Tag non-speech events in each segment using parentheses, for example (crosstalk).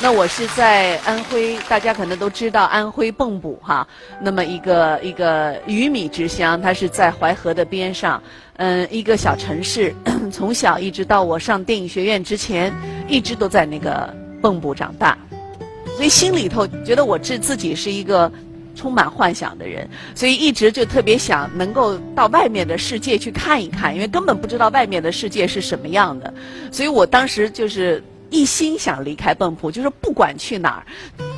那我是在安徽，大家可能都知道安徽蚌埠哈，那么一个一个鱼米之乡，它是在淮河的边上，嗯，一个小城市。(clears throat) 从小一直到我上电影学院之前，一直都在那个蚌埠长大，所以心里头觉得我自自己是一个充满幻想的人，所以一直就特别想能够到外面的世界去看一看，因为根本不知道外面的世界是什么样的，所以我当时就是。一心想离开蚌埠，就是不管去哪儿。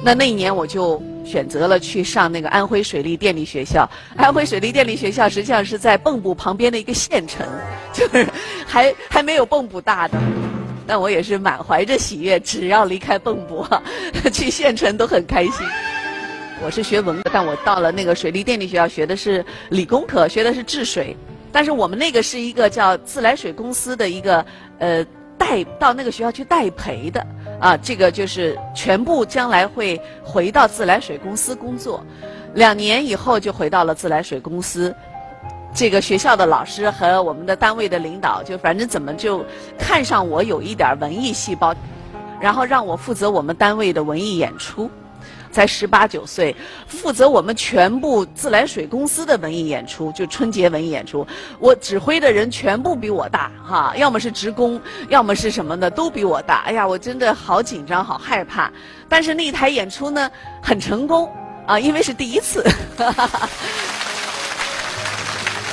那那一年我就选择了去上那个安徽水利电力学校。安徽水利电力学校实际上是在蚌埠旁边的一个县城，就是还还没有蚌埠大的。但我也是满怀着喜悦，只要离开蚌埠，(laughs) 去县城都很开心。我是学文科，但我到了那个水利电力学校学的是理工科，学的是治水。但是我们那个是一个叫自来水公司的一个呃。带到那个学校去代培的啊，这个就是全部将来会回到自来水公司工作，两年以后就回到了自来水公司。这个学校的老师和我们的单位的领导，就反正怎么就看上我有一点文艺细胞，然后让我负责我们单位的文艺演出。才十八九岁，负责我们全部自来水公司的文艺演出，就春节文艺演出。我指挥的人全部比我大，哈，要么是职工，要么是什么的，都比我大。哎呀，我真的好紧张，好害怕。但是那一台演出呢，很成功，啊，因为是第一次。(laughs)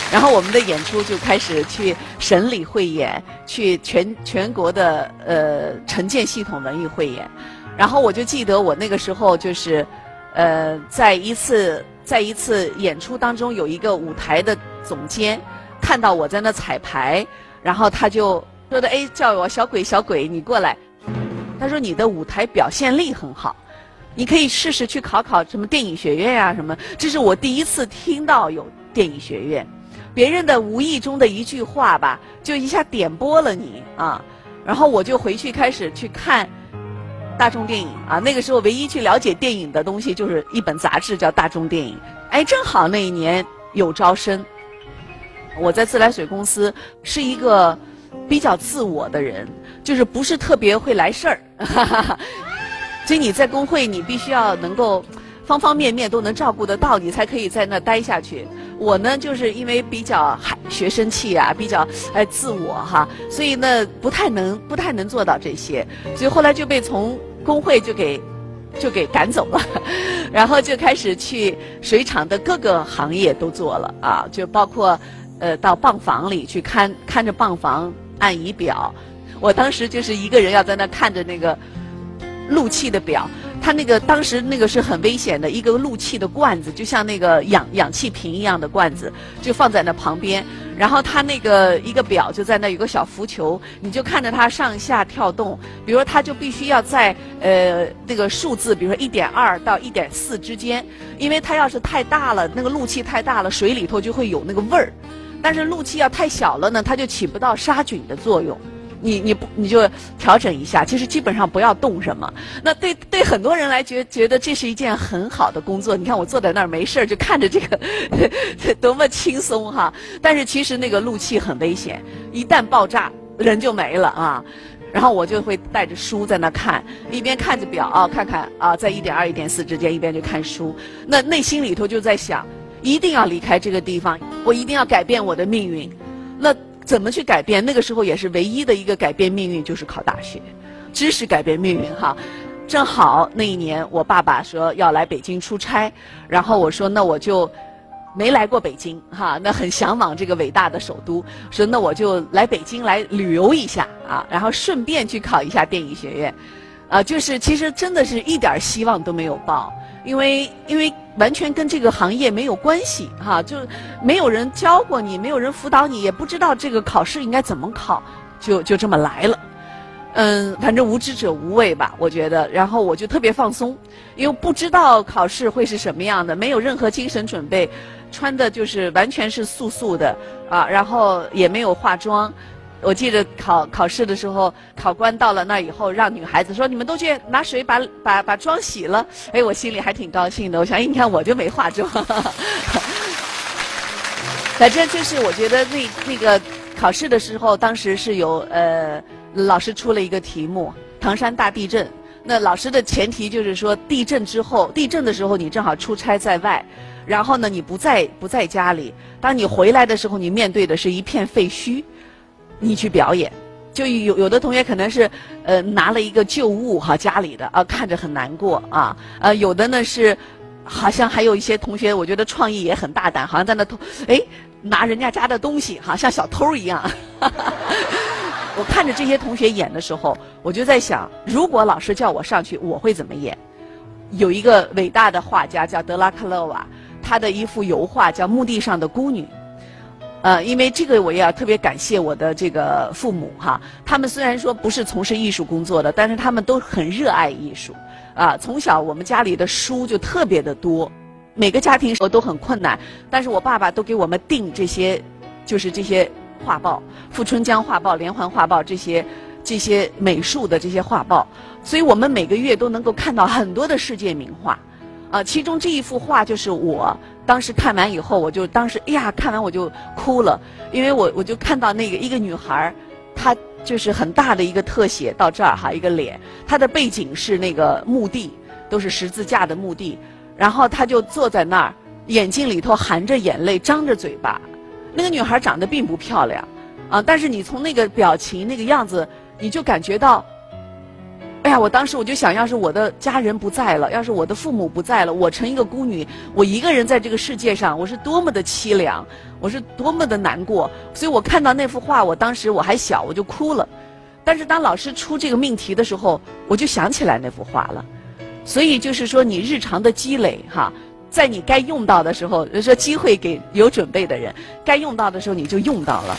然后我们的演出就开始去省里汇演，去全全国的呃城建系统文艺汇演。然后我就记得我那个时候就是，呃，在一次在一次演出当中，有一个舞台的总监看到我在那彩排，然后他就说的哎叫我小鬼小鬼你过来，他说你的舞台表现力很好，你可以试试去考考什么电影学院呀什么。这是我第一次听到有电影学院，别人的无意中的一句话吧，就一下点拨了你啊，然后我就回去开始去看。大众电影啊，那个时候唯一去了解电影的东西就是一本杂志，叫《大众电影》。哎，正好那一年有招生。我在自来水公司是一个比较自我的人，就是不是特别会来事儿。(laughs) 所以你在工会，你必须要能够方方面面都能照顾得到，你才可以在那待下去。我呢，就是因为比较学生气啊，比较哎自我哈，所以呢不太能不太能做到这些，所以后来就被从工会就给就给赶走了，(laughs) 然后就开始去水厂的各个行业都做了啊，就包括呃到泵房里去看看着泵房按仪表，我当时就是一个人要在那看着那个路气的表。他那个当时那个是很危险的一个录气的罐子，就像那个氧氧气瓶一样的罐子，就放在那旁边。然后他那个一个表就在那有个小浮球，你就看着它上下跳动。比如说，它就必须要在呃那个数字，比如说一点二到一点四之间，因为它要是太大了，那个录气太大了，水里头就会有那个味儿。但是录气要太小了呢，它就起不到杀菌的作用。你你不你就调整一下，其实基本上不要动什么。那对对很多人来觉觉得这是一件很好的工作。你看我坐在那儿没事儿，就看着这个 (laughs) 多么轻松哈。但是其实那个路气很危险，一旦爆炸人就没了啊。然后我就会带着书在那看，一边看着表啊，看看啊，在一点二、一点四之间，一边就看书。那内心里头就在想，一定要离开这个地方，我一定要改变我的命运。那。怎么去改变？那个时候也是唯一的一个改变命运，就是考大学。知识改变命运，哈。正好那一年，我爸爸说要来北京出差，然后我说那我就没来过北京，哈，那很向往这个伟大的首都，说那我就来北京来旅游一下啊，然后顺便去考一下电影学院，啊，就是其实真的是一点希望都没有抱。因为因为完全跟这个行业没有关系哈，就没有人教过你，没有人辅导你，也不知道这个考试应该怎么考，就就这么来了。嗯，反正无知者无畏吧，我觉得。然后我就特别放松，因为不知道考试会是什么样的，没有任何精神准备，穿的就是完全是素素的啊，然后也没有化妆。我记得考考试的时候，考官到了那以后，让女孩子说：“你们都去拿水把把把妆洗了。”哎，我心里还挺高兴的。我想，你看我就没化妆。(laughs) 反正就是我觉得那那个考试的时候，当时是有呃老师出了一个题目：唐山大地震。那老师的前提就是说，地震之后，地震的时候你正好出差在外，然后呢你不在不在家里，当你回来的时候，你面对的是一片废墟，你去表演。就有有的同学可能是呃拿了一个旧物哈家里的啊看着很难过啊呃有的呢是好像还有一些同学我觉得创意也很大胆好像在那偷哎拿人家家的东西哈像小偷一样，(laughs) 我看着这些同学演的时候我就在想如果老师叫我上去我会怎么演？有一个伟大的画家叫德拉克勒瓦，他的一幅油画叫墓地上的孤女。呃，因为这个我也要特别感谢我的这个父母哈，他们虽然说不是从事艺术工作的，但是他们都很热爱艺术，啊，从小我们家里的书就特别的多，每个家庭时候都很困难，但是我爸爸都给我们订这些，就是这些画报，《富春江画报》《连环画报》这些这些美术的这些画报，所以我们每个月都能够看到很多的世界名画。啊，其中这一幅画就是我当时看完以后，我就当时哎呀，看完我就哭了，因为我我就看到那个一个女孩，她就是很大的一个特写到这儿哈，一个脸，她的背景是那个墓地，都是十字架的墓地，然后她就坐在那儿，眼睛里头含着眼泪，张着嘴巴，那个女孩长得并不漂亮，啊，但是你从那个表情那个样子，你就感觉到。哎呀，我当时我就想，要是我的家人不在了，要是我的父母不在了，我成一个孤女，我一个人在这个世界上，我是多么的凄凉，我是多么的难过。所以我看到那幅画，我当时我还小，我就哭了。但是当老师出这个命题的时候，我就想起来那幅画了。所以就是说，你日常的积累哈，在你该用到的时候，说机会给有准备的人，该用到的时候你就用到了。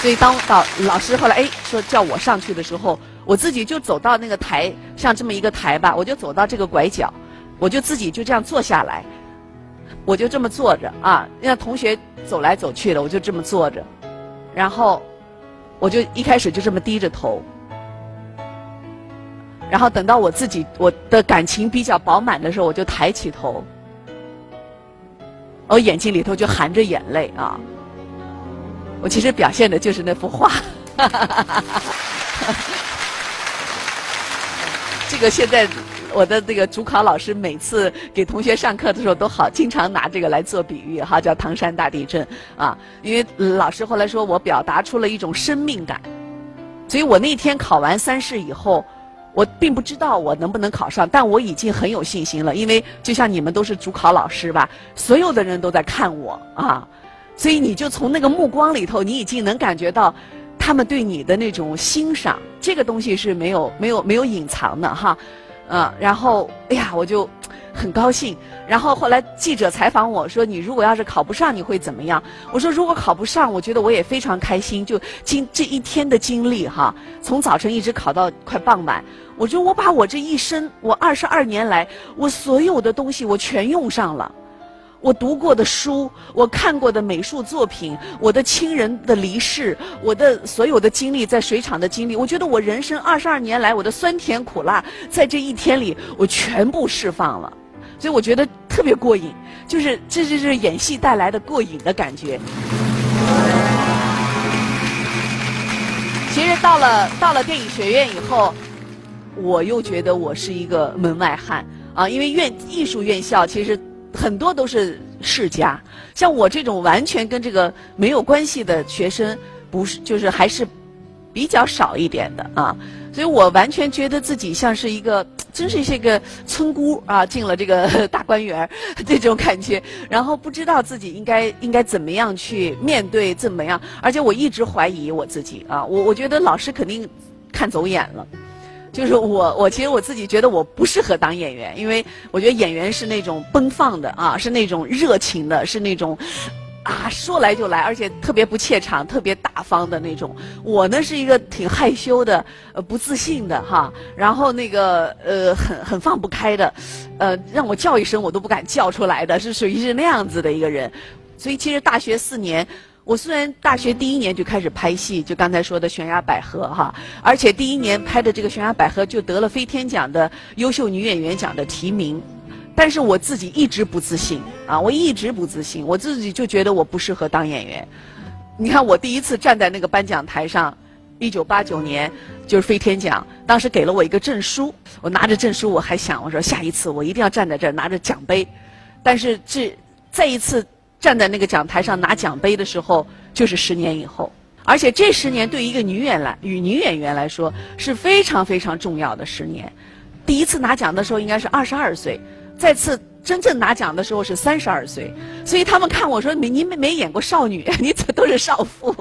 所以当导老师后来哎说叫我上去的时候。我自己就走到那个台，像这么一个台吧，我就走到这个拐角，我就自己就这样坐下来，我就这么坐着啊，让同学走来走去的，我就这么坐着，然后我就一开始就这么低着头，然后等到我自己我的感情比较饱满的时候，我就抬起头，我眼睛里头就含着眼泪啊，我其实表现的就是那幅画。(laughs) 这个现在我的这个主考老师每次给同学上课的时候都好，经常拿这个来做比喻哈，叫唐山大地震啊。因为老师后来说我表达出了一种生命感，所以我那天考完三试以后，我并不知道我能不能考上，但我已经很有信心了，因为就像你们都是主考老师吧，所有的人都在看我啊，所以你就从那个目光里头，你已经能感觉到。他们对你的那种欣赏，这个东西是没有、没有、没有隐藏的哈，嗯，然后哎呀，我就很高兴。然后后来记者采访我说：“你如果要是考不上，你会怎么样？”我说：“如果考不上，我觉得我也非常开心。就经这一天的经历哈，从早晨一直考到快傍晚，我觉得我把我这一生，我二十二年来，我所有的东西我全用上了。”我读过的书，我看过的美术作品，我的亲人的离世，我的所有的经历，在水厂的经历，我觉得我人生二十二年来我的酸甜苦辣，在这一天里我全部释放了，所以我觉得特别过瘾，就是这就是演戏带来的过瘾的感觉。其实到了到了电影学院以后，我又觉得我是一个门外汉啊，因为院艺术院校其实。很多都是世家，像我这种完全跟这个没有关系的学生，不是就是还是比较少一点的啊，所以我完全觉得自己像是一个，(tsk) 真是一个村姑啊，进了这个 (laughs) 大观园 (laughs) 这种感觉，然后不知道自己应该应该怎么样去面对怎么样，而且我一直怀疑我自己啊，我我觉得老师肯定看走眼了。就是我，我其实我自己觉得我不适合当演员，因为我觉得演员是那种奔放的啊，是那种热情的，是那种啊说来就来，而且特别不怯场、特别大方的那种。我呢是一个挺害羞的、呃不自信的哈，然后那个呃很很放不开的，呃让我叫一声我都不敢叫出来的，是属于是那样子的一个人。所以其实大学四年。我虽然大学第一年就开始拍戏，就刚才说的《悬崖百合》哈，而且第一年拍的这个《悬崖百合》就得了飞天奖的优秀女演员奖的提名，但是我自己一直不自信啊，我一直不自信，我自己就觉得我不适合当演员。你看我第一次站在那个颁奖台上，一九八九年就是飞天奖，当时给了我一个证书，我拿着证书我还想，我说下一次我一定要站在这儿拿着奖杯，但是这再一次站在那个讲台上拿奖杯的时候，就是十年以后，而且这十年对于一个女演来与女演员来说是非常非常重要的十年。第一次拿奖的时候应该是二十二岁，再次真正拿奖的时候是三十二岁，所以他们看我说：“你你没没演过少女，(laughs) 你怎么都是少妇？”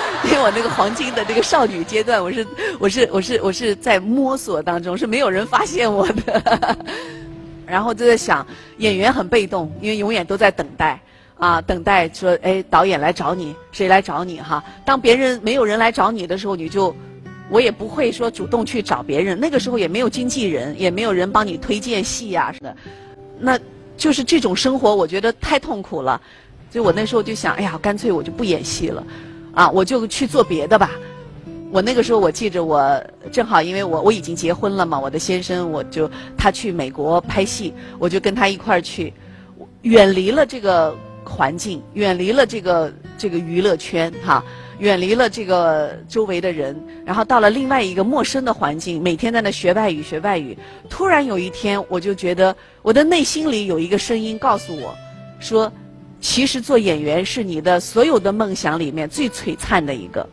(laughs) 因为我那个黄金的这个少女阶段，我是我是我是我是在摸索当中，是没有人发现我的。(laughs) 然后就在想，演员很被动，因为永远都在等待啊，等待说：“哎，导演来找你，谁来找你？”哈，当别人没有人来找你的时候，你就。我也不会说主动去找别人，那个时候也没有经纪人，也没有人帮你推荐戏呀什么的，那就是这种生活，我觉得太痛苦了，所以我那时候就想，哎呀，干脆我就不演戏了，啊，我就去做别的吧。我那个时候我记着，我正好因为我我已经结婚了嘛，我的先生我就他去美国拍戏，我就跟他一块儿去，远离了这个环境，远离了这个这个娱乐圈哈。远离了这个周围的人，然后到了另外一个陌生的环境，每天在那学外语学外语。突然有一天，我就觉得我的内心里有一个声音告诉我，说，其实做演员是你的所有的梦想里面最璀璨的一个。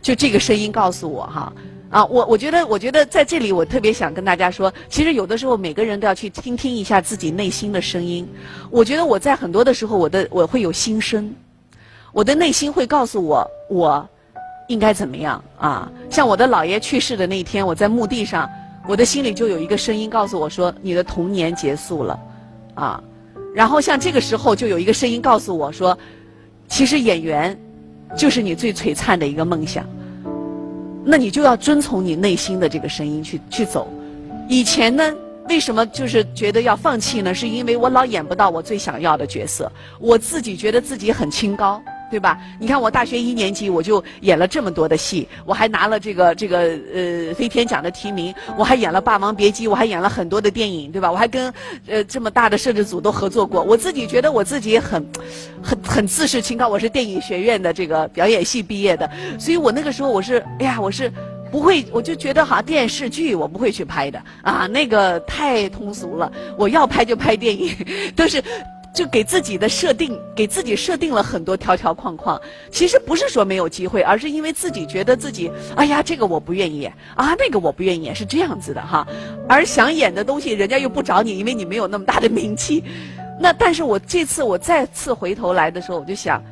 就这个声音告诉我哈，啊我我觉得我觉得在这里我特别想跟大家说，其实有的时候每个人都要去听听一下自己内心的声音。我觉得我在很多的时候，我的我会有心声。我的内心会告诉我，我应该怎么样啊？像我的姥爷去世的那一天，我在墓地上，我的心里就有一个声音告诉我说：“你的童年结束了。”啊，然后像这个时候，就有一个声音告诉我说：“其实演员就是你最璀璨的一个梦想。”那你就要遵从你内心的这个声音去去走。以前呢，为什么就是觉得要放弃呢？是因为我老演不到我最想要的角色，我自己觉得自己很清高。对吧？你看我大学一年级我就演了这么多的戏，我还拿了这个这个呃飞天奖的提名，我还演了《霸王别姬》，我还演了很多的电影，对吧？我还跟呃这么大的摄制组都合作过。我自己觉得我自己很很很自视清高，我是电影学院的这个表演系毕业的，所以我那个时候我是哎呀，我是不会，我就觉得好像电视剧我不会去拍的啊，那个太通俗了。我要拍就拍电影，(laughs) 都是。就给自己的设定，给自己设定了很多条条框框。其实不是说没有机会，而是因为自己觉得自己，哎呀，这个我不愿意演啊，那个我不愿意演，是这样子的哈。而想演的东西，人家又不找你，因为你没有那么大的名气。那但是我这次我再次回头来的时候，我就想，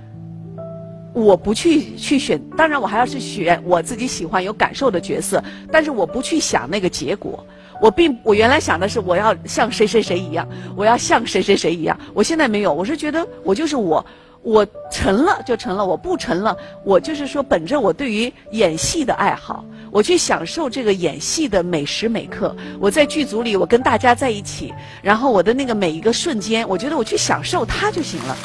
我不去去选，当然我还要去选我自己喜欢、有感受的角色，但是我不去想那个结果。我并我原来想的是我要像谁谁谁一样，我要像谁谁谁一样。我现在没有，我是觉得我就是我，我成了就成了，我不成了，我就是说本着我对于演戏的爱好，我去享受这个演戏的每时每刻。我在剧组里，我跟大家在一起，然后我的那个每一个瞬间，我觉得我去享受它就行了。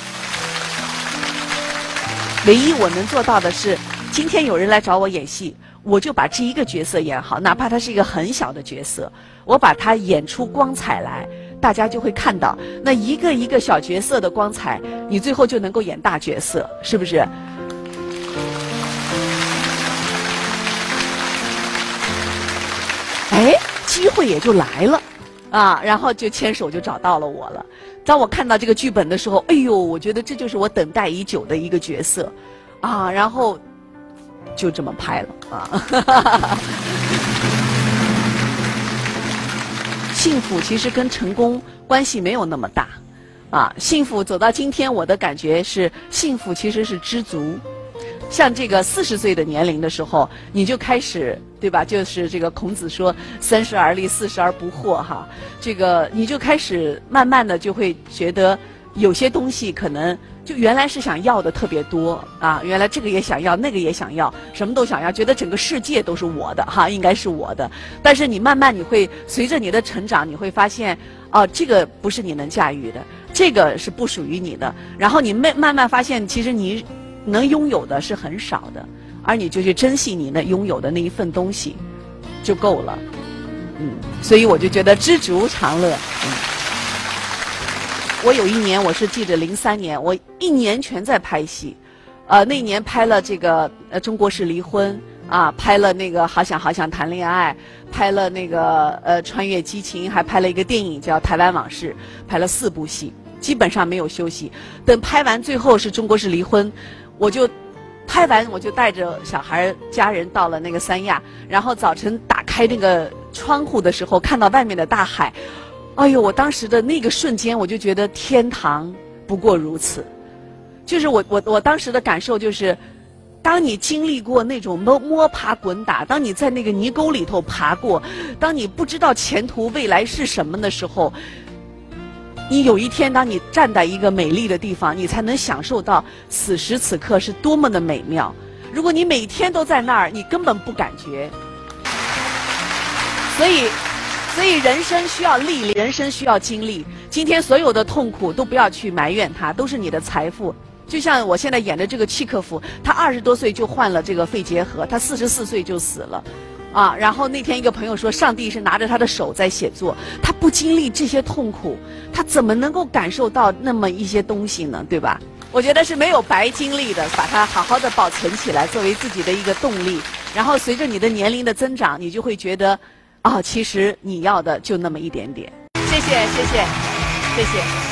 唯一我能做到的是，今天有人来找我演戏。我就把这一个角色演好，哪怕他是一个很小的角色，我把它演出光彩来，大家就会看到那一个一个小角色的光彩，你最后就能够演大角色，是不是？哎，机会也就来了，啊，然后就牵手就找到了我了。当我看到这个剧本的时候，哎呦，我觉得这就是我等待已久的一个角色，啊，然后。就这么拍了啊！幸福其实跟成功关系没有那么大啊。幸福走到今天，我的感觉是幸福其实是知足。像这个四十岁的年龄的时候，你就开始对吧？就是这个孔子说“三十而立，四十而不惑”哈。这个你就开始慢慢的就会觉得有些东西可能。就原来是想要的特别多啊，原来这个也想要，那个也想要，什么都想要，觉得整个世界都是我的哈，应该是我的。但是你慢慢你会随着你的成长，你会发现，哦，这个不是你能驾驭的，这个是不属于你的。然后你慢慢慢发现，其实你能拥有的是很少的，而你就去珍惜你那拥有的那一份东西，就够了。嗯，所以我就觉得知足常乐。嗯。我有一年，我是记着零三年，我一年全在拍戏，呃，那年拍了这个呃《中国式离婚》啊，拍了那个《好想好想谈恋爱》，拍了那个呃《穿越激情》，还拍了一个电影叫《台湾往事》，拍了四部戏，基本上没有休息。等拍完最后是中国式离婚，我就拍完我就带着小孩家人到了那个三亚，然后早晨打开那个窗户的时候，看到外面的大海，哎呦，我当时的那个瞬间，我就觉得天堂不过如此。就是我我我当时的感受就是，当你经历过那种摸摸爬滚打，当你在那个泥沟里头爬过，当你不知道前途未来是什么的时候，你有一天当你站在一个美丽的地方，你才能享受到此时此刻是多么的美妙。如果你每天都在那儿，你根本不感觉。所以，所以人生需要历练，人生需要经历。今天所有的痛苦都不要去埋怨它，都是你的财富。就像我现在演的这个契诃夫，他二十多岁就患了这个肺结核，他四十四岁就死了，啊！然后那天一个朋友说，上帝是拿着他的手在写作，他不经历这些痛苦，他怎么能够感受到那么一些东西呢？对吧？我觉得是没有白经历的，把它好好的保存起来，作为自己的一个动力。然后随着你的年龄的增长，你就会觉得，啊，其实你要的就那么一点点。谢谢，谢谢，谢谢。